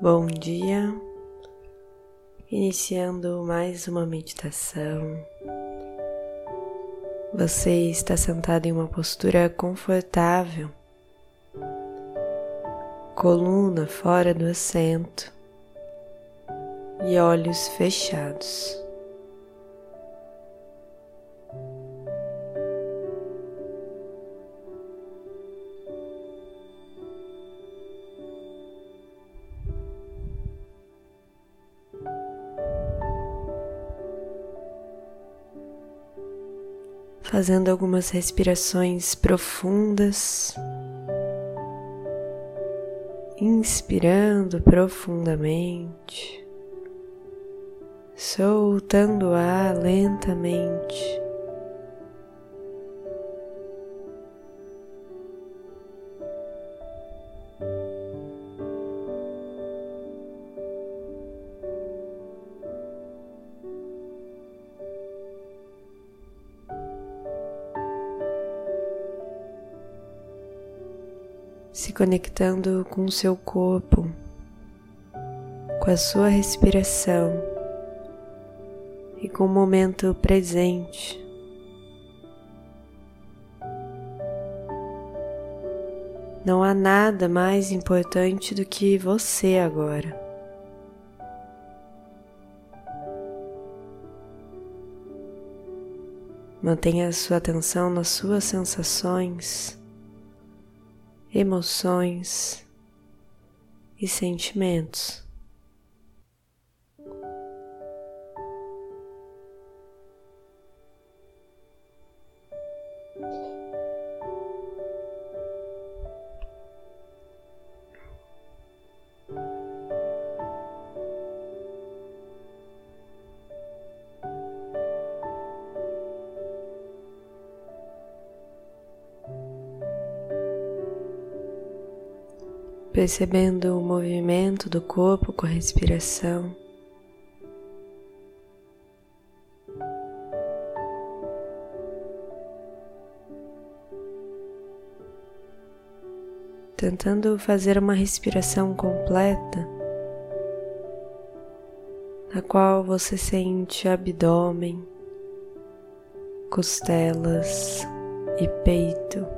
Bom dia, iniciando mais uma meditação. Você está sentado em uma postura confortável, coluna fora do assento e olhos fechados. Fazendo algumas respirações profundas, inspirando profundamente, soltando o ar lentamente. Se conectando com o seu corpo, com a sua respiração e com o momento presente. Não há nada mais importante do que você agora. Mantenha a sua atenção nas suas sensações emoções e sentimentos. Percebendo o movimento do corpo com a respiração. Tentando fazer uma respiração completa, na qual você sente abdômen, costelas e peito.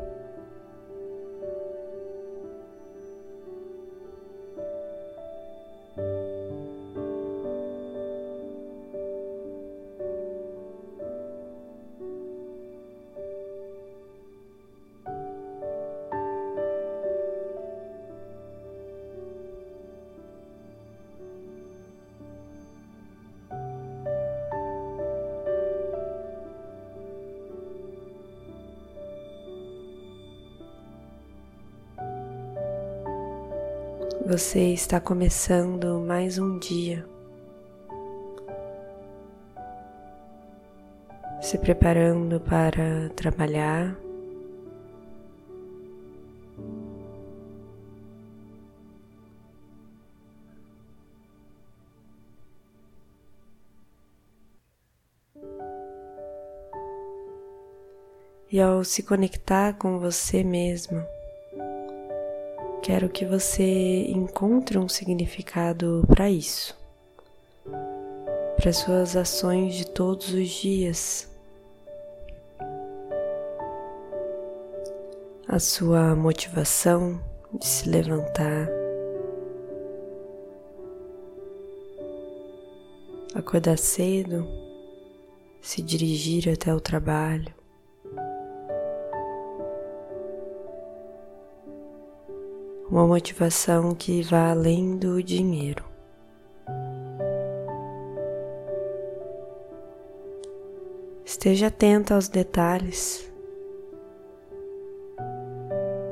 Você está começando mais um dia, se preparando para trabalhar. E ao se conectar com você mesmo, quero que você encontre um significado para isso, para suas ações de todos os dias, a sua motivação de se levantar, acordar cedo, se dirigir até o trabalho. Uma motivação que vá além do dinheiro. Esteja atento aos detalhes.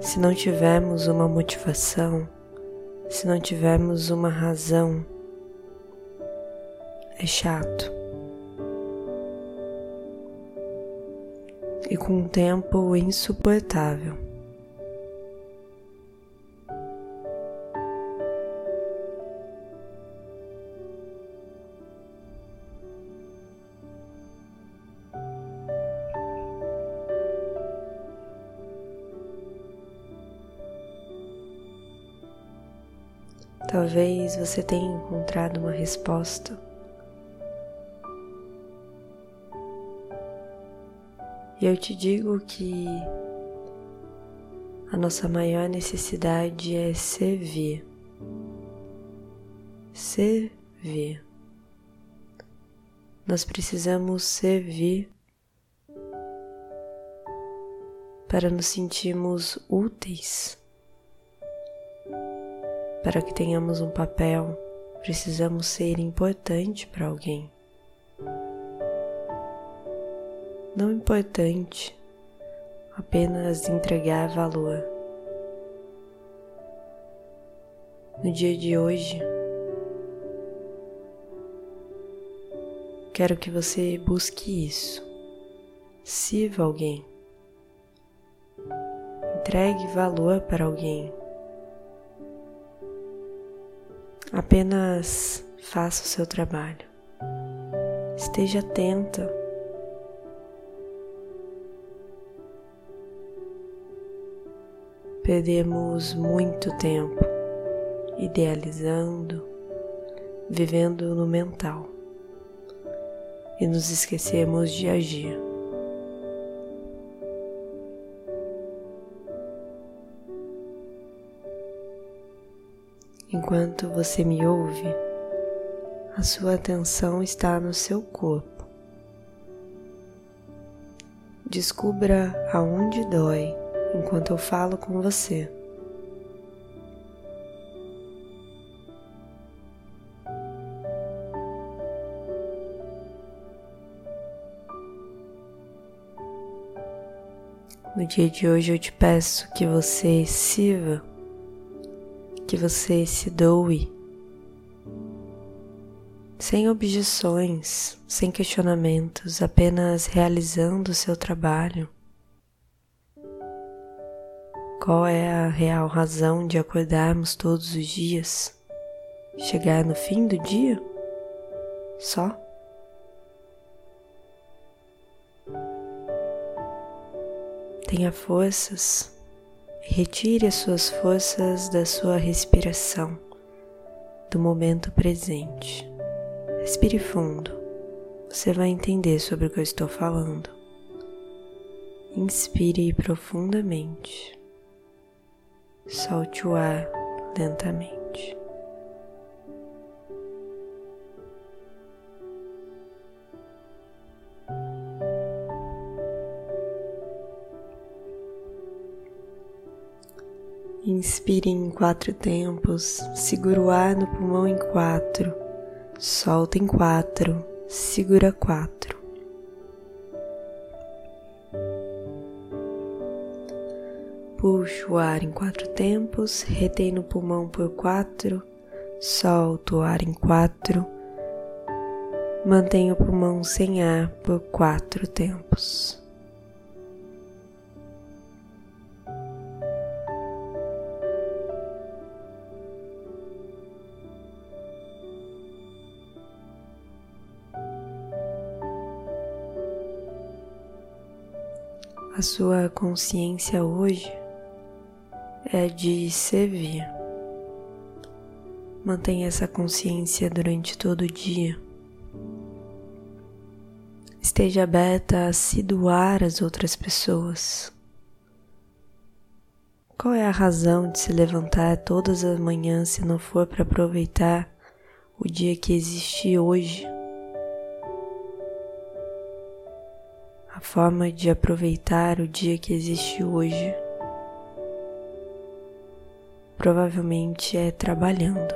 Se não tivermos uma motivação, se não tivermos uma razão, é chato. E com um tempo insuportável. Talvez você tenha encontrado uma resposta. E eu te digo que a nossa maior necessidade é servir. Servir. Nós precisamos servir para nos sentirmos úteis. Para que tenhamos um papel, precisamos ser importante para alguém. Não importante apenas entregar valor. No dia de hoje, quero que você busque isso. Sirva alguém. Entregue valor para alguém. Apenas faça o seu trabalho. Esteja atenta Perdemos muito tempo idealizando, vivendo no mental e nos esquecemos de agir. Enquanto você me ouve, a sua atenção está no seu corpo. Descubra aonde dói enquanto eu falo com você. No dia de hoje eu te peço que você sirva, que você se doe, sem objeções, sem questionamentos, apenas realizando o seu trabalho. Qual é a real razão de acordarmos todos os dias? Chegar no fim do dia? Só? Tenha forças retire as suas forças da sua respiração, do momento presente. Respire fundo, você vai entender sobre o que eu estou falando. Inspire profundamente solte o ar lentamente. Inspire em quatro tempos, segura o ar no pulmão em quatro, solta em quatro, segura quatro. Puxo o ar em quatro tempos, retém no pulmão por quatro, solto o ar em quatro, mantenho o pulmão sem ar por quatro tempos. A sua consciência hoje é de servir. Mantenha essa consciência durante todo o dia. Esteja aberta a se doar às outras pessoas. Qual é a razão de se levantar todas as manhãs se não for para aproveitar o dia que existe hoje? A forma de aproveitar o dia que existe hoje provavelmente é trabalhando.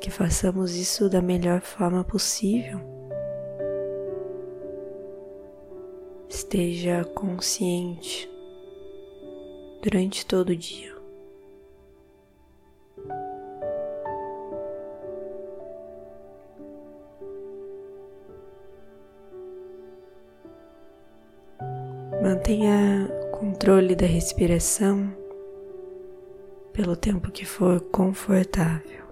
Que façamos isso da melhor forma possível. Esteja consciente durante todo o dia. Mantenha controle da respiração pelo tempo que for confortável.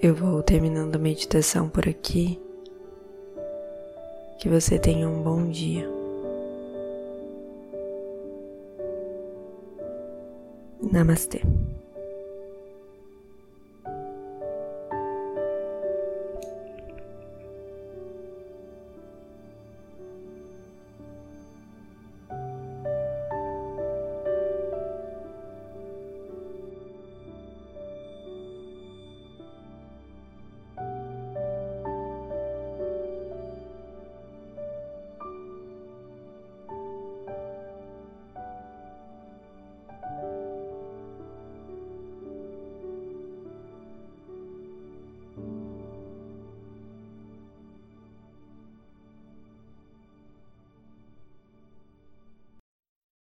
Eu vou terminando a meditação por aqui. Que você tenha um bom dia. Namastê.